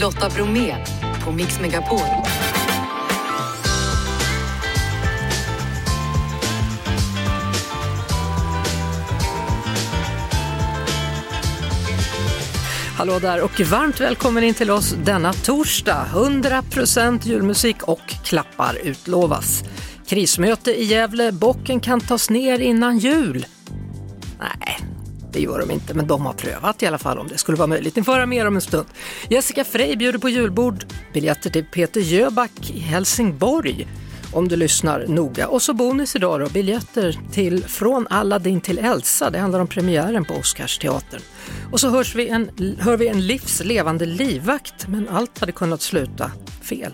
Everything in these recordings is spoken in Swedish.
Lotta Bromé på Mix Megapol. Hallå där och varmt välkommen in till oss denna torsdag. 100% julmusik och klappar utlovas. Krismöte i Gävle, bocken kan tas ner innan jul. Det gör de inte, men de har prövat i alla fall om det skulle vara möjligt. Ni får höra mer om en stund. Jessica Frey bjuder på julbord, biljetter till Peter Jöback i Helsingborg om du lyssnar noga. Och så bonus idag då, biljetter till Från Aladdin till Elsa. Det handlar om premiären på Oscarsteatern. Och så hörs vi en, hör vi en livslevande livvakt, men allt hade kunnat sluta fel.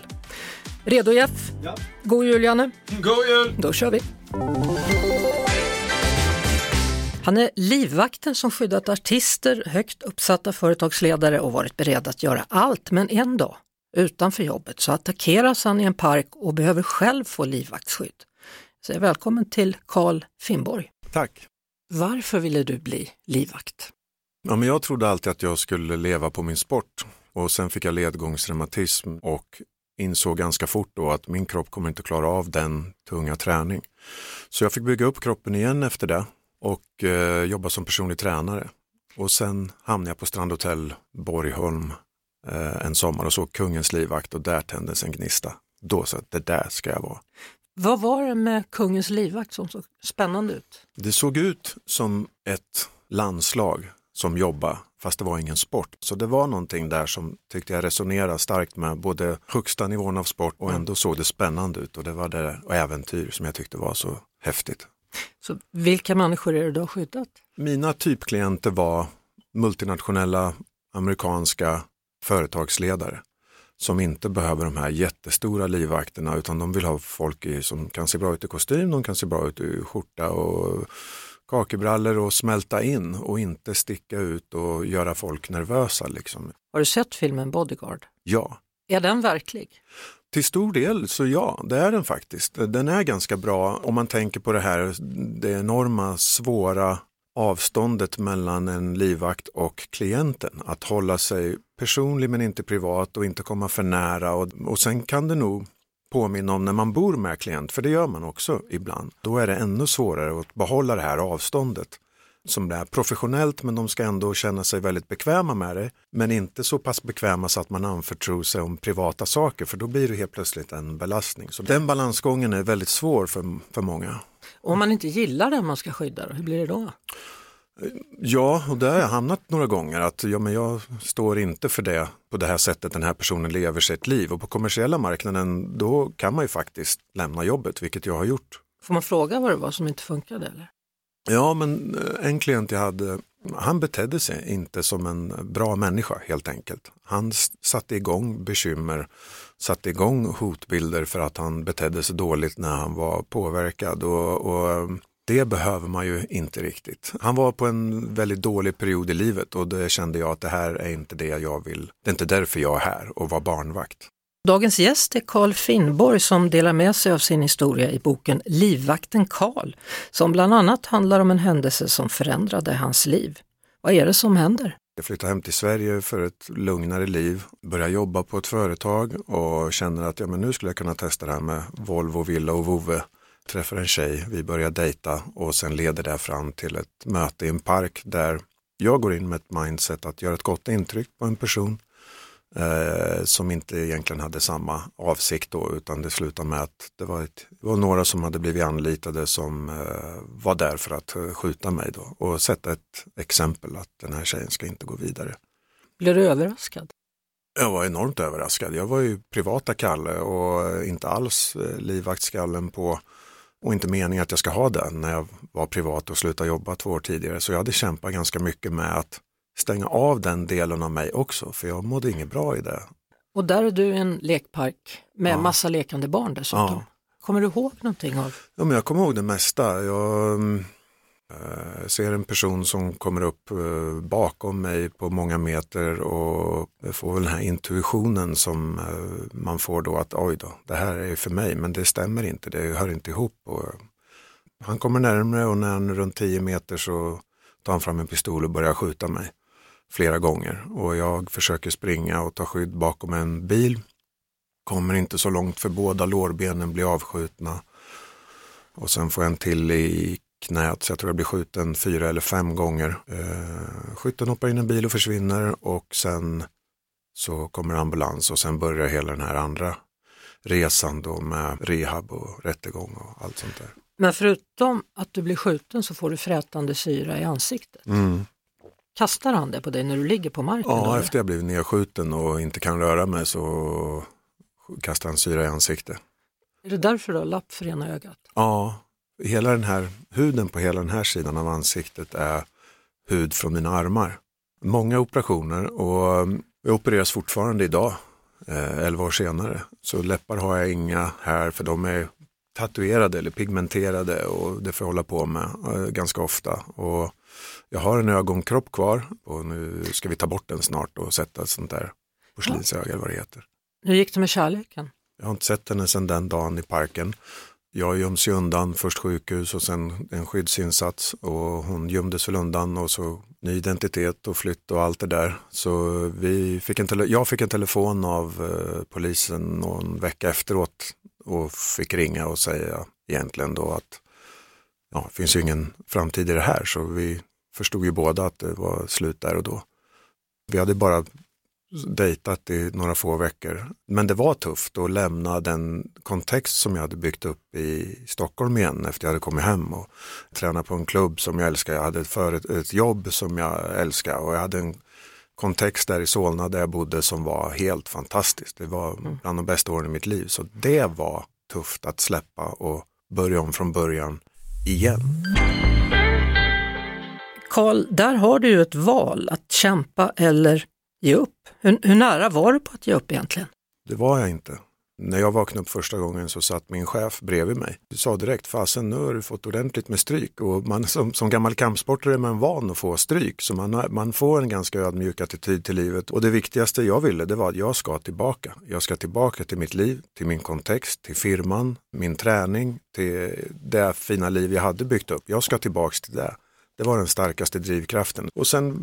Redo Jeff? Ja. God jul Janne! God jul! Då kör vi! Han är livvakten som skyddat artister, högt uppsatta företagsledare och varit beredd att göra allt, men en dag utanför jobbet så attackeras han i en park och behöver själv få livvaktsskydd. Så välkommen till Karl Finnborg. Tack. Varför ville du bli livvakt? Ja, men jag trodde alltid att jag skulle leva på min sport och sen fick jag ledgångsreumatism och insåg ganska fort då att min kropp kommer inte klara av den tunga träning. Så jag fick bygga upp kroppen igen efter det och eh, jobba som personlig tränare. Och sen hamnade jag på Strandhotell Borgholm eh, en sommar och såg Kungens livvakt och där tändes en gnista. Då sa jag, det där ska jag vara. Vad var det med Kungens livvakt som såg spännande ut? Det såg ut som ett landslag som jobba fast det var ingen sport. Så det var någonting där som tyckte jag resonerade starkt med både högsta nivån av sport och ändå såg det spännande ut och det var det och äventyr som jag tyckte var så häftigt. Så vilka människor är det du har skyddat? Mina typklienter var multinationella amerikanska företagsledare som inte behöver de här jättestora livvakterna utan de vill ha folk i, som kan se bra ut i kostym, de kan se bra ut i skjorta och kakebrallor och smälta in och inte sticka ut och göra folk nervösa. Liksom. Har du sett filmen Bodyguard? Ja, Är den verklig? Till stor del så ja, det är den faktiskt. Den är ganska bra om man tänker på det här det enorma svåra avståndet mellan en livvakt och klienten. Att hålla sig personlig men inte privat och inte komma för nära. Och, och sen kan det nog påminna om när man bor med klient, för det gör man också ibland. Då är det ännu svårare att behålla det här avståndet som det är professionellt men de ska ändå känna sig väldigt bekväma med det. Men inte så pass bekväma så att man anförtror sig om privata saker för då blir det helt plötsligt en belastning. Så den balansgången är väldigt svår för, för många. Och om man inte gillar den man ska skydda, hur blir det då? Ja, och där har jag hamnat några gånger att ja, men jag står inte för det på det här sättet den här personen lever sitt liv och på kommersiella marknaden då kan man ju faktiskt lämna jobbet, vilket jag har gjort. Får man fråga vad det var som inte funkade? Eller? Ja, men eh, en klient jag hade, han betedde sig inte som en bra människa helt enkelt. Han satte igång bekymmer, satte igång hotbilder för att han betedde sig dåligt när han var påverkad och, och eh, det behöver man ju inte riktigt. Han var på en väldigt dålig period i livet och det kände jag att det här är inte det jag vill. Det är inte därför jag är här och var barnvakt. Dagens gäst är Karl Finnborg som delar med sig av sin historia i boken Livvakten Karl, som bland annat handlar om en händelse som förändrade hans liv. Vad är det som händer? Jag flyttade hem till Sverige för ett lugnare liv, började jobba på ett företag och känner att ja, men nu skulle jag kunna testa det här med Volvo, Villa och Vove. Träffar en tjej, vi börjar dejta och sen leder det fram till ett möte i en park där jag går in med ett mindset att göra ett gott intryck på en person eh, som inte egentligen hade samma avsikt då utan det slutade med att det var, ett, det var några som hade blivit anlitade som eh, var där för att eh, skjuta mig då och sätta ett exempel att den här tjejen ska inte gå vidare. Blir du överraskad? Jag var enormt överraskad. Jag var ju privata Kalle och inte alls eh, livvaktskallen på och inte meningen att jag ska ha den när jag var privat och slutade jobba två år tidigare. Så jag hade kämpat ganska mycket med att stänga av den delen av mig också för jag mådde inget bra i det. Och där är du i en lekpark med Ja. massa lekande barn dessutom. Ja. Kommer du ihåg någonting av? Ja, men jag kommer ihåg det mesta. Jag eh, ser en person som kommer upp eh, bakom mig på många meter och får väl den här intuitionen som eh, man får då att oj då, det här är ju för mig men det stämmer inte, det hör inte ihop. Och, han kommer närmare och när han är runt 10 meter så tar han fram en pistol och börjar skjuta mig. Flera gånger och jag försöker springa och ta skydd bakom en bil. Kommer inte så långt för båda lårbenen blir avskjutna. Och sen får jag en till i knät så jag tror jag blir skjuten fyra eller fem gånger. Eh, skytten hoppar in i en bil och försvinner och sen så kommer ambulans och sen börjar hela den här andra resan då med rehab och rättegång och allt sånt där. Men förutom att du blir skjuten så får du frätande syra i ansiktet. Mm. Kastar han det på dig när du ligger på marken? Ja, då? efter jag blivit nedskjuten och inte kan röra mig så kastar han syra i ansiktet. Är det därför du har lapp för ena ögat? Ja, hela den här huden på hela den här sidan av ansiktet är hud från mina armar. Många operationer och um, jag opereras fortfarande idag, eh, 11 år senare. Så läppar har jag inga här för de är tatuerade eller pigmenterade och det får jag hålla på med eh, ganska ofta. Och jag har en ögonkropp kvar och nu ska vi ta bort den snart och sätta ett sånt där porslinsöga eller vad det heter. Hur gick det med kärleken? Jag har inte sett henne sedan den dagen i parken. Jag göms ju undan, först sjukhus och sen en skyddsinsats och hon gömdes väl undan och så ny identitet och flytt och allt det där. Så vi fick en tele- jag fick en telefon av eh, polisen någon vecka efteråt och fick ringa och säga egentligen då att ja, det finns ju ingen framtid i det här så vi förstod ju båda att det var slut där och då. Vi hade bara dejtat i några få veckor. Men det var tufft att lämna den kontext som jag hade byggt upp i Stockholm igen efter jag hade kommit hem och träna på en klubb som jag älskar. Jag hade för ett, ett jobb som jag älskar och jag hade en kontext där i Solna där jag bodde som var helt fantastisk. Det var bland de bästa åren i mitt liv. Så det var tufft att släppa och börja om från början igen. Karl, där har du ju ett val att kämpa eller ge upp. Hur, hur nära var du på att ge upp egentligen? Det var jag inte. När jag vaknade upp första gången så satt min chef bredvid mig. Du sa direkt, fasen nu har du fått ordentligt med stryk och man, som, som gammal kampsportare är man van att få stryk så man, man får en ganska ödmjuk attityd till livet och det viktigaste jag ville det var att jag ska tillbaka. Jag ska tillbaka till mitt liv, till min kontext, till firman, min träning, till det fina liv jag hade byggt upp. Jag ska tillbaka till det. Det var den starkaste drivkraften. Och sen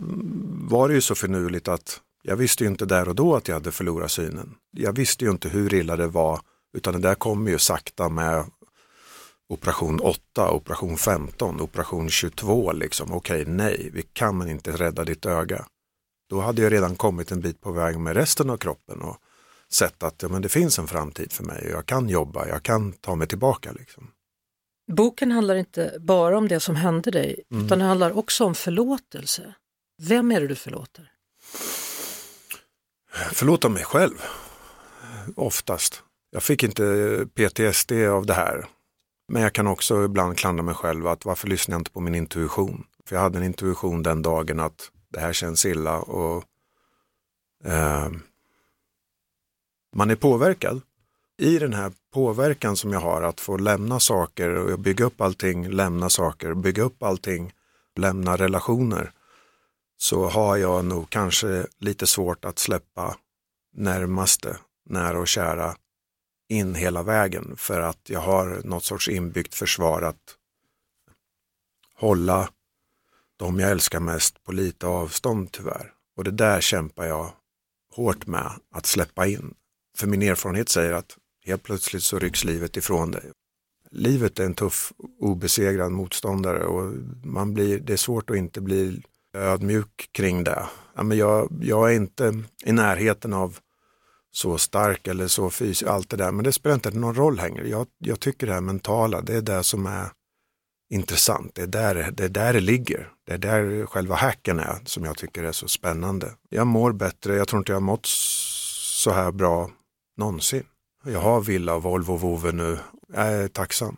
var det ju så finurligt att jag visste ju inte där och då att jag hade förlorat synen. Jag visste ju inte hur illa det var, utan det där kom ju sakta med operation 8, operation 15, operation 22 liksom. Okej, nej, vi kan inte rädda ditt öga. Då hade jag redan kommit en bit på väg med resten av kroppen och sett att ja, men det finns en framtid för mig och jag kan jobba, jag kan ta mig tillbaka. Liksom. Boken handlar inte bara om det som hände dig, Mm. utan det handlar också om förlåtelse. Vem är det du förlåter? Förlåta mig själv, oftast. Jag fick inte PTSD av det här. Men jag kan också ibland klandra mig själv att varför lyssnar jag inte på min intuition? För jag hade en intuition den dagen att det här känns illa och eh, man är påverkad. I den här påverkan som jag har att få lämna saker och bygga upp allting, lämna saker, bygga upp allting, lämna relationer så har jag nog kanske lite svårt att släppa närmaste, nära och kära in hela vägen för att jag har något sorts inbyggt försvar att hålla de jag älskar mest på lite avstånd tyvärr. Och det där kämpar jag hårt med att släppa in. För min erfarenhet säger att helt plötsligt så rycks livet ifrån dig. Livet är en tuff, obesegrad motståndare och man blir, det är svårt att inte bli ödmjuk kring det. Ja, men jag, jag är inte i närheten av så stark eller så fysisk, allt det där, men det spelar inte någon roll längre. Jag, jag tycker det här mentala, det är det som är intressant. Det är, där, det är där det ligger. Det är där själva hacken är som jag tycker är så spännande. Jag mår bättre, jag tror inte jag har mått så här bra någonsin. Jag har villa, Volvo, Vove nu. Jag är tacksam.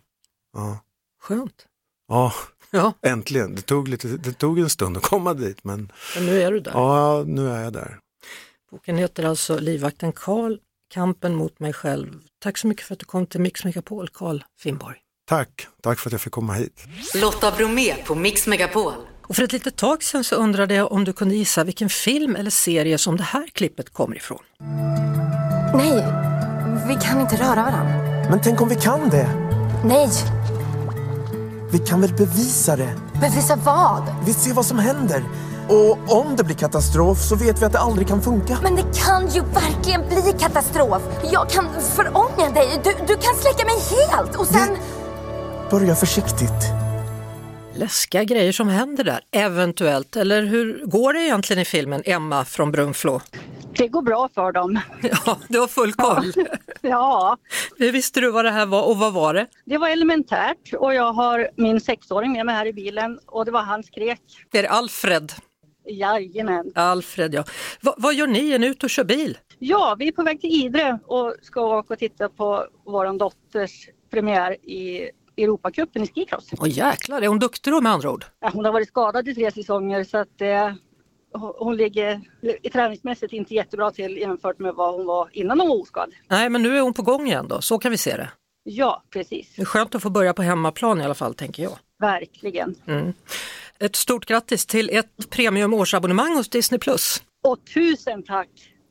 Ja, Skönt. ja Ja, äntligen. Det tog, lite, det tog en stund att komma dit, men men nu är du där. ja, nu är jag där. Boken heter alltså Livvakten Karl, kampen mot mig själv. Tack så mycket för att du kom till Mix Megapol, Karl Finnborg. Tack, tack för att jag fick komma hit. Lotta Bromé på Mix Megapol. Och för ett litet tag sedan så undrade jag om du kunde gissa vilken film eller serie som det här klippet kommer ifrån. Nej, vi kan inte röra varandra. Men tänk om vi kan det? Nej, Vi kan väl bevisa det? Bevisa vad? Vi ser vad som händer. Och om det blir katastrof så vet vi att det aldrig kan funka. Men det kan ju verkligen bli katastrof. Jag kan förånga dig. Du, du kan släcka mig helt och sen... Börja försiktigt. Läskiga grejer som händer där, eventuellt. Eller hur går det egentligen i filmen Emma från Brunflo? Det går bra för dem. Ja, du har full koll. Ja, Hur visste du vad det här var och vad var det? det var elementärt och jag har min sexåring med mig här i bilen och det var han skrek. Det är Alfred. Jajamän. Alfred ja. Va, vad gör ni? Är ni ute och kör bil? Ja, vi är på väg till Idre och ska åka och titta på vår dotters premiär i Europacupen i skicross. Åh jäklar, är hon duktig då med andra ord? Ja, Hon har varit skadad i tre säsonger så att eh, hon- ligger träningsmässigt inte jättebra till jämfört med vad hon var innan hon var oskadd. Nej, men nu är hon på gång igen då, så kan vi se det. Ja, precis. Det är skönt att få börja på hemmaplan i alla fall, tänker jag. Verkligen. Ett stort grattis till ett premium årsabonnemang hos Disney+. Och tusen tack!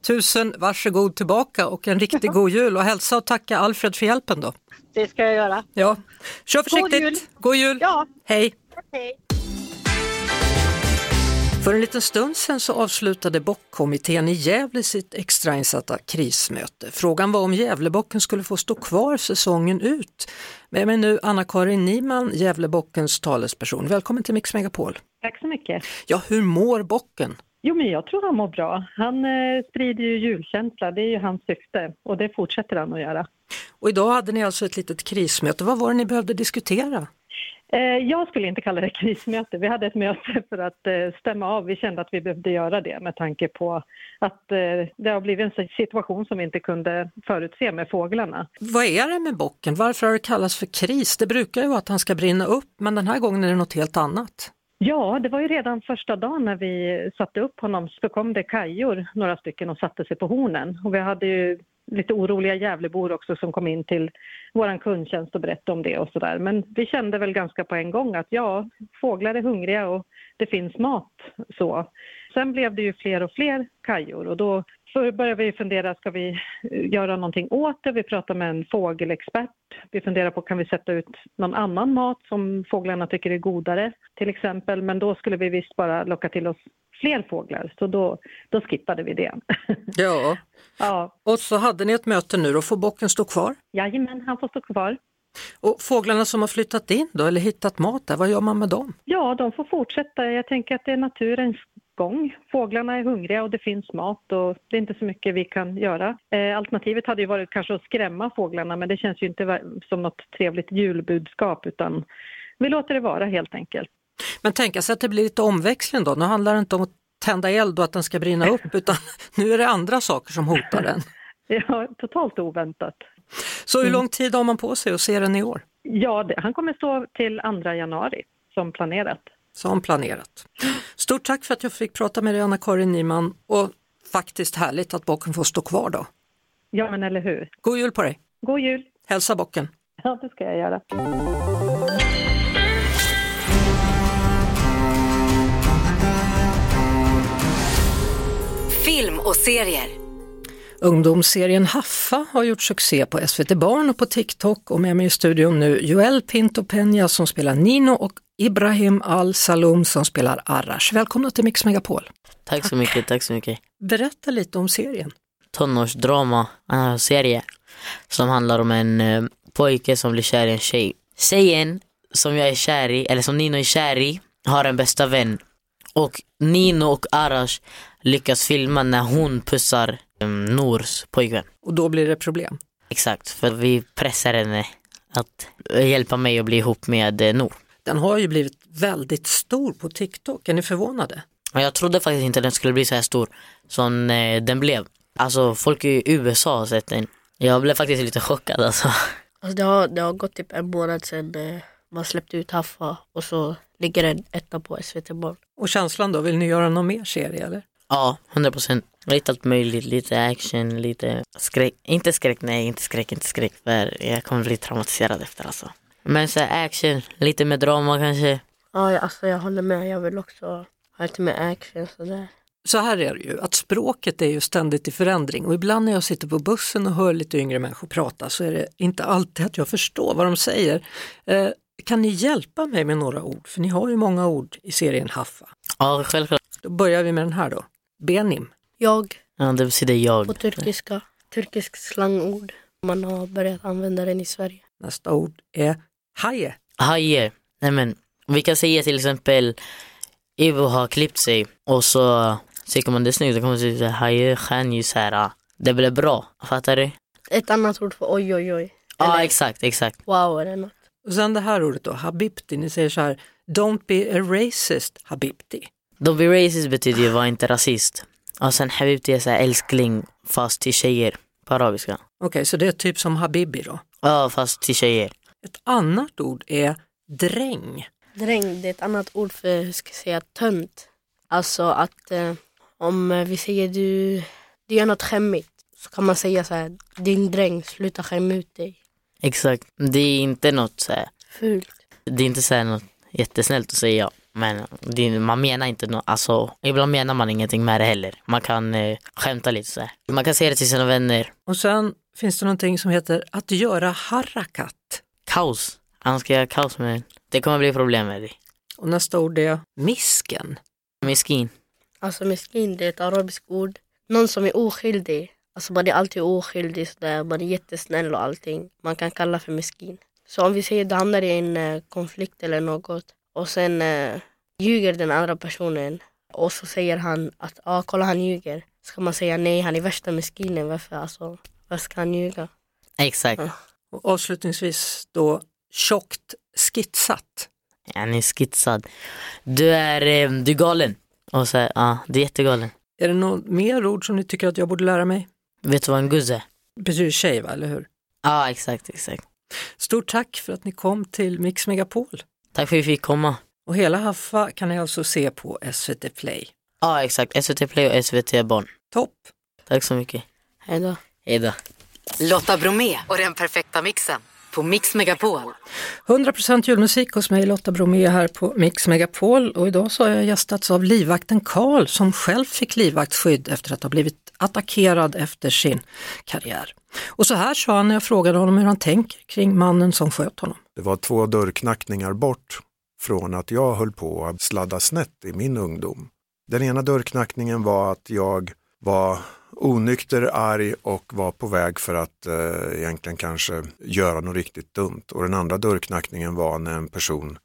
Tusen varsågod tillbaka och en riktigt god jul och hälsa och tacka Alfred för hjälpen då. Det ska jag göra. Ja, kör försiktigt. jul. God jul. Ja. Hej. Hej! För en liten stund sedan så avslutade bockkommittén i Gävle sitt extrainsatta krismöte. Frågan var om Gävlebocken skulle få stå kvar säsongen ut. Med mig nu Anna-Karin Niman, Gävlebockens talesperson. Välkommen till Mix Megapol. Tack så mycket. Ja, hur mår bocken? Jo, men jag tror han mår bra. Han eh, sprider ju julkänsla, det är ju hans syfte och det fortsätter han att göra. Och idag hade ni alltså ett litet krismöte. Vad var det ni behövde diskutera? Eh, jag skulle inte kalla det krismöte. Vi hade ett möte för att eh, stämma av. Vi kände att vi behövde göra det med tanke på att eh, det har blivit en situation som vi inte kunde förutse med fåglarna. Vad är det med bocken? Varför har det kallats för kris? Det brukar ju vara att han ska brinna upp, men den här gången är det något helt annat. Ja, det var ju redan första dagen när vi satte upp honom så kom det kajor, några stycken, och satte sig på hornen. Och vi hade ju lite oroliga Gävlebor också som kom in till vår kundtjänst och berättade om det och sådär. Men vi kände väl ganska på en gång att ja, fåglar är hungriga och det finns mat så. Sen blev det ju fler och fler kajor och då började vi fundera, ska vi eh, göra någonting åt det? Vi pratade med en fågelexpert. Vi funderar på, kan vi sätta ut någon annan mat som fåglarna tycker är godare till exempel? Men då skulle vi visst bara locka till oss fler fåglar, så då, då skippade vi det. Ja, ja, och så hade ni ett möte nu och får bocken stå kvar? jajamän, han får stå kvar. Och fåglarna som har flyttat in då, eller hittat mat där, vad gör man med dem? Ja, de får fortsätta. Jag tänker att det är naturens gång. Fåglarna är hungriga och det finns mat och det är inte så mycket vi kan göra. Eh, alternativet hade ju varit kanske att skrämma fåglarna men det känns ju inte som något trevligt julbudskap utan vi låter det vara helt enkelt. Men tänka sig att det blir lite omväxling då, nu handlar det inte om att tända eld och att den ska brinna upp utan nu är det andra saker som hotar den. Ja, totalt oväntat. Så hur lång tid har man på sig att se den i år? Ja, det, han kommer stå till 2 januari som planerat. Som planerat. Stort tack för att jag fick prata med dig Anna-Karin Nyman och faktiskt härligt att bocken får stå kvar då. Ja, men eller hur. God jul på dig! God jul! Hälsa bocken! Ja, det ska jag göra. Film och serier. Ungdomsserien Haffa har gjort succé på SVT Barn och på TikTok och med mig i studion nu Joel Pinto Peña som spelar Nino och Ibrahim Al-Saloum som spelar Arash. Välkomna till Mix Megapol. Tack så mycket, tack så mycket. Berätta lite om serien. Tonårsdrama, äh, serie som handlar om en eh, pojke som blir kär i en tjej. Tjejen som jag är kär i, eller som Nino är kär i, har en bästa vän. Och Nino och Arash lyckas filma när hon pussar um, Nors pojkvän. Och då blir det problem. Exakt, för vi pressar henne att eh, hjälpa mig att bli ihop med eh, Nor. Den har ju blivit väldigt stor på TikTok, är ni förvånade? Jag trodde faktiskt inte den skulle bli så här stor som eh, den blev. Alltså folk i USA har sett den. Jag blev faktiskt lite chockad alltså. Alltså det, har, det har gått typ en månad sedan eh, man släppte ut Haffa och så ligger den etta på SVT Barn. Och känslan då, vill ni göra någon mer serie eller? Ja, 100 procent. Lite allt möjligt, lite action, lite skräck. Inte skräck, nej inte skräck, inte skräck. För jag kommer bli traumatiserad efter alltså. Men så action, lite med drama kanske. Ja, jag- alltså jag håller med. Jag vill också ha lite mer action sådär. Så här är det ju, att språket är ju ständigt i förändring och ibland när jag sitter på bussen och hör lite yngre människor prata så är det inte alltid att jag förstår vad de säger. Eh, Kan ni hjälpa mig med några ord? För ni har ju många ord i serien Haffa. Ja, självklart. Då börjar vi med den här då. Benim. Jag Ja, det betyder jag. på turkiska. Turkisk slangord. Man har börjat använda den i Sverige. Nästa ord är haje. Haje. Nej men, vi kan säga till exempel Ivo har klippt sig och så tycker man det är snyggt, då kan man säga haje, stjärnljus så här. ah, Det blev bra, fattar du? Ett annat ord för oj oj oj. Ja, Eller exakt, exakt. wow eller något. Och sen det här ordet då, habibti. Ni säger så här, don't be a racist, habibti. Don't be racist betyder ju var inte rasist. Och sen habibti är så här älskling fast till tjejer på arabiska. Okej, så det är typ som habibi då. Ja, fast till tjejer. Ett annat ord är dräng. Dräng, det är ett annat ord för, hur ska jag säga, tönt. Alltså att eh, om eh, vi säger du, du gör något skämmigt så kan man säga så här, din dräng, sluta skämma ut dig. Exakt. Det är inte något så här, Fult. det är inte så här något jättesnällt att säga. Men det, man menar inte något, alltså ibland menar man ingenting med det heller. Man kan eh, skämta lite så här. Man kan säga det till sina vänner. Och sen finns det någonting som heter att göra harakat. Kaos. Han ska göra kaos med Det kommer bli problem med det. Och nästa ord är misken. Miskin. Alltså miskin, det är ett arabiskt ord. Någon som är oskyldig. Alltså man är alltid oskyldig sådär, man är jättesnäll och allting. Man kan kalla för miskin. Så om vi säger du hamnar i en eh, konflikt eller något och sen eh, ljuger den andra personen och så säger han att ah, kolla han ljuger. Ska man säga nej, han är värsta miskinen. Varför alltså? Varför ska han ljuga? Exakt. Och avslutningsvis då tjockt skitsat. Han är skitsad. Du är, eh, du är galen. Och så, ja, du är jättegalen. Är det något mer ord som ni tycker att jag borde lära mig? Vet du vad en guzz är? Betyder tjej va, eller hur? Ja, exakt, exakt. Stort tack för att ni kom till Mix Megapol. Tack för att vi fick komma. Och hela Haffa kan ni alltså se på SVT Play. Ja, exakt. SVT Play och SVT Barn. Topp! Tack så mycket. Hej då. Hej då. Lotta Bromé och den perfekta mixen på Mix Megapol. 100% julmusik hos mig Lotta Bromé här på Mix Megapol och idag så har jag gästats av livvakten Karl som själv fick livvaktsskydd efter att ha blivit attackerad efter sin karriär. Och så här sa han när jag frågade honom hur han tänker kring mannen som sköt honom. Det var två dörrknackningar bort från att jag höll på att sladda snett i min ungdom. Den ena dörrknackningen var att jag var onykter, arg och var på väg för att eh, egentligen kanske göra något riktigt dumt. Och den andra dörrknackningen var när en person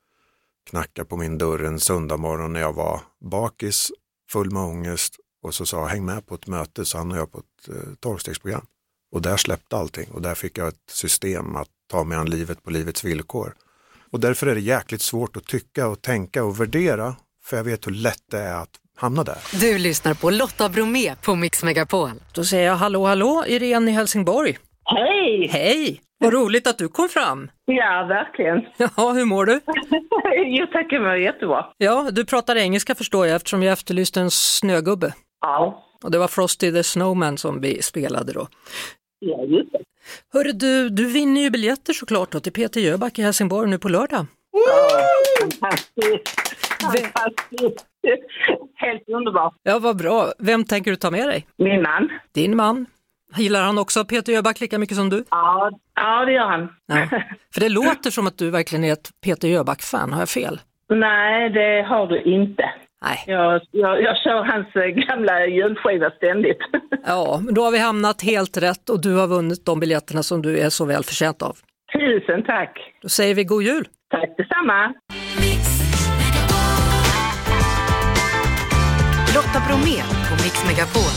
knackade på min dörr en söndagmorgon när jag var bakis, full med ångest och så sa häng med på ett möte så hamnade jag på ett eh, tolvstegsprogram. Och där släppte allting och där fick jag ett system att ta mig an livet på livets villkor. Och därför är det jäkligt svårt att tycka och tänka och värdera för jag vet hur lätt det är att hamna där. Du lyssnar på Lotta Bromé på Mix Megapol. Då säger jag hallå hallå Irene i Helsingborg. Hej! Hej! Vad roligt att du kom fram. Ja, verkligen. Ja, hur mår du? jag mår jättebra. Ja, du pratar engelska förstår jag eftersom jag efterlyste en snögubbe. Ja, Och det var Frosty the Snowman som vi spelade då. ja just det. Hörru du, du vinner ju biljetter såklart då till Peter Jöback i Helsingborg nu på lördag. Ja, fantastiskt. Fantastiskt. Helt underbart. Ja, vad bra. Vem tänker du ta med dig? Min man. Din man. Gillar han också Peter Jöback lika mycket som du? Ja, ja det gör han. Ja. För det låter som att du verkligen är ett Peter Jöback-fan, har jag fel? Nej, det har du inte. Nej. Jag, jag, jag kör hans eh, gamla julskiva ständigt. Ja, men då har vi hamnat helt rätt och du har vunnit de biljetterna som du är så väl förtjänt av. Tusen tack. Då säger vi god jul! Tack detsamma. Lotta Bromé på Mix Megapol.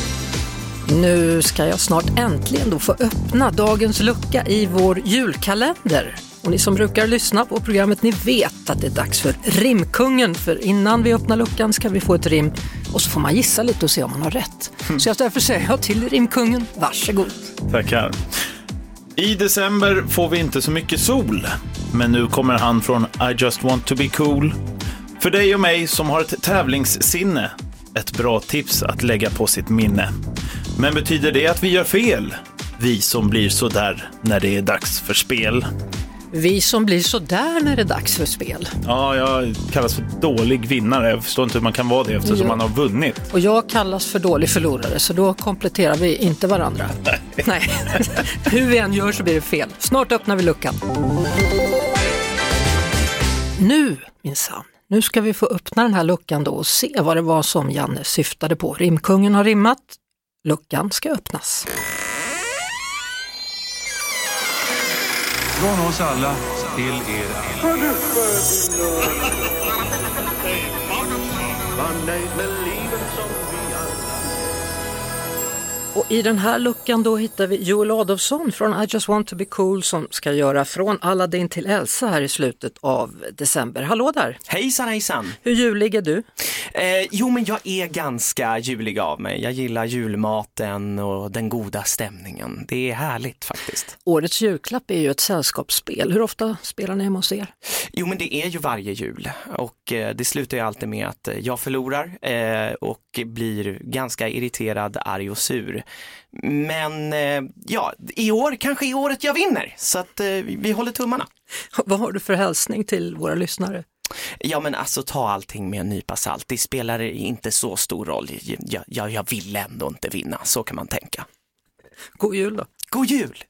Nu ska jag snart äntligen då få öppna dagens lucka i vår julkalender. Och ni som brukar lyssna på programmet, ni vet att det är dags för rimkungen. För innan vi öppnar luckan ska vi få ett rim och så får man gissa lite och se om man har rätt. Så jag därför säger jag till rimkungen, varsågod. Tackar. I december får vi inte så mycket sol, men nu kommer han från I just want to be cool. För dig och mig som har ett tävlingssinne, ett bra tips att lägga på sitt minne. Men betyder det att vi gör fel? Vi som blir sådär när det är dags för spel. Vi som blir sådär när det är dags för spel. Ja, jag kallas för dålig vinnare. Jag förstår inte hur man kan vara det eftersom Ja. man har vunnit. Och jag kallas för dålig förlorare så då kompletterar vi inte varandra. Nej. Hur vi än gör så blir det fel. Snart öppnar vi luckan. Nu minsann, nu ska vi få öppna den här luckan då och se vad det var som Janne syftade på. Rimkungen har rimmat, luckan ska öppnas. Från oss alla till er alla. Och i den här luckan då hittar vi Joel Adolfsson från I just want to be cool som ska göra Från Aladdin till Elsa här i slutet av december. Hallå där! Hejsan hejsan! Hur julig är du? Eh, jo men jag är ganska julig av mig. Jag gillar julmaten och den goda stämningen. Det är härligt faktiskt. Årets julklapp är ju ett sällskapsspel. Hur ofta spelar ni hemma hos er? Jo men det är ju varje jul och eh, det slutar ju alltid med att eh, jag förlorar eh, och blir ganska irriterad, arg och sur. Men eh, ja, i år kanske i året jag vinner så att eh, vi håller tummarna. Vad har du för hälsning till våra lyssnare? Ja men alltså ta allting med en nypa salt, det spelar inte så stor roll. Jag, jag, jag vill ändå inte vinna, så kan man tänka. God jul då! God jul!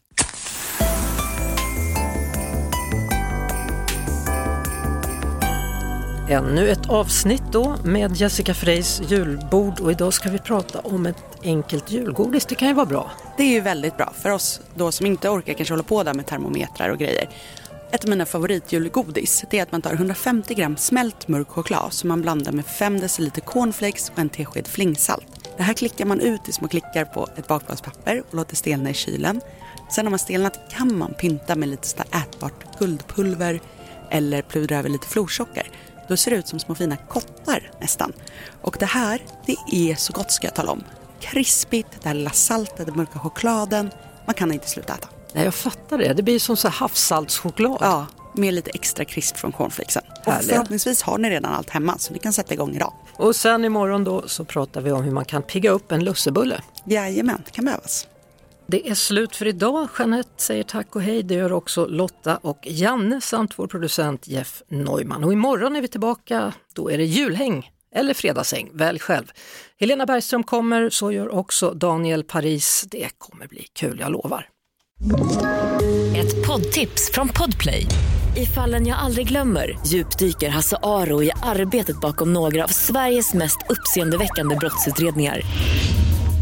Ännu ett avsnitt då med Jessica Freys julbord och idag ska vi prata om ett enkelt julgodis. Det kan ju vara bra. Det är ju väldigt bra för oss då som inte orkar kanske hålla på där med termometrar och grejer. Ett av mina favoritjulgodis det är att man tar 150 gram smält mörk choklad som man blandar med 5 deciliter cornflakes och en tesked flingsalt. Det här klickar man ut i små klickar på ett bakplåtspapper och låter stelna i kylen. Sen när man stelnat kan man pynta med lite ätbart guldpulver eller pludra över lite florsocker. Då ser det ut som små fina kottar nästan. Och det här, det är så gott ska jag tala om. Krispigt, det här lilla saltet, den mörka chokladen. Man kan inte sluta äta. Nej, jag fattar det. Det blir som så havssaltschoklad. Ja, med lite extra krisp från cornflakesen. Och förhoppningsvis har ni redan allt hemma så ni kan sätta igång idag. Och sen imorgon då så pratar vi om hur man kan pigga upp en lussebulle. Jajamän, det kan behövas. Det är slut för idag. Jeanette säger tack och hej. Det gör också Lotta och Janne samt vår producent Jeff Neumann. Och imorgon är vi tillbaka. Då är det julhäng eller fredagshäng. Välj själv. Helena Bergström kommer, så gör också Daniel Paris. Det kommer bli kul, jag lovar. Ett poddtips från Podplay. I fallen jag aldrig glömmer djupdyker Hasse Aro i arbetet bakom några av Sveriges mest uppseendeväckande brottsutredningar.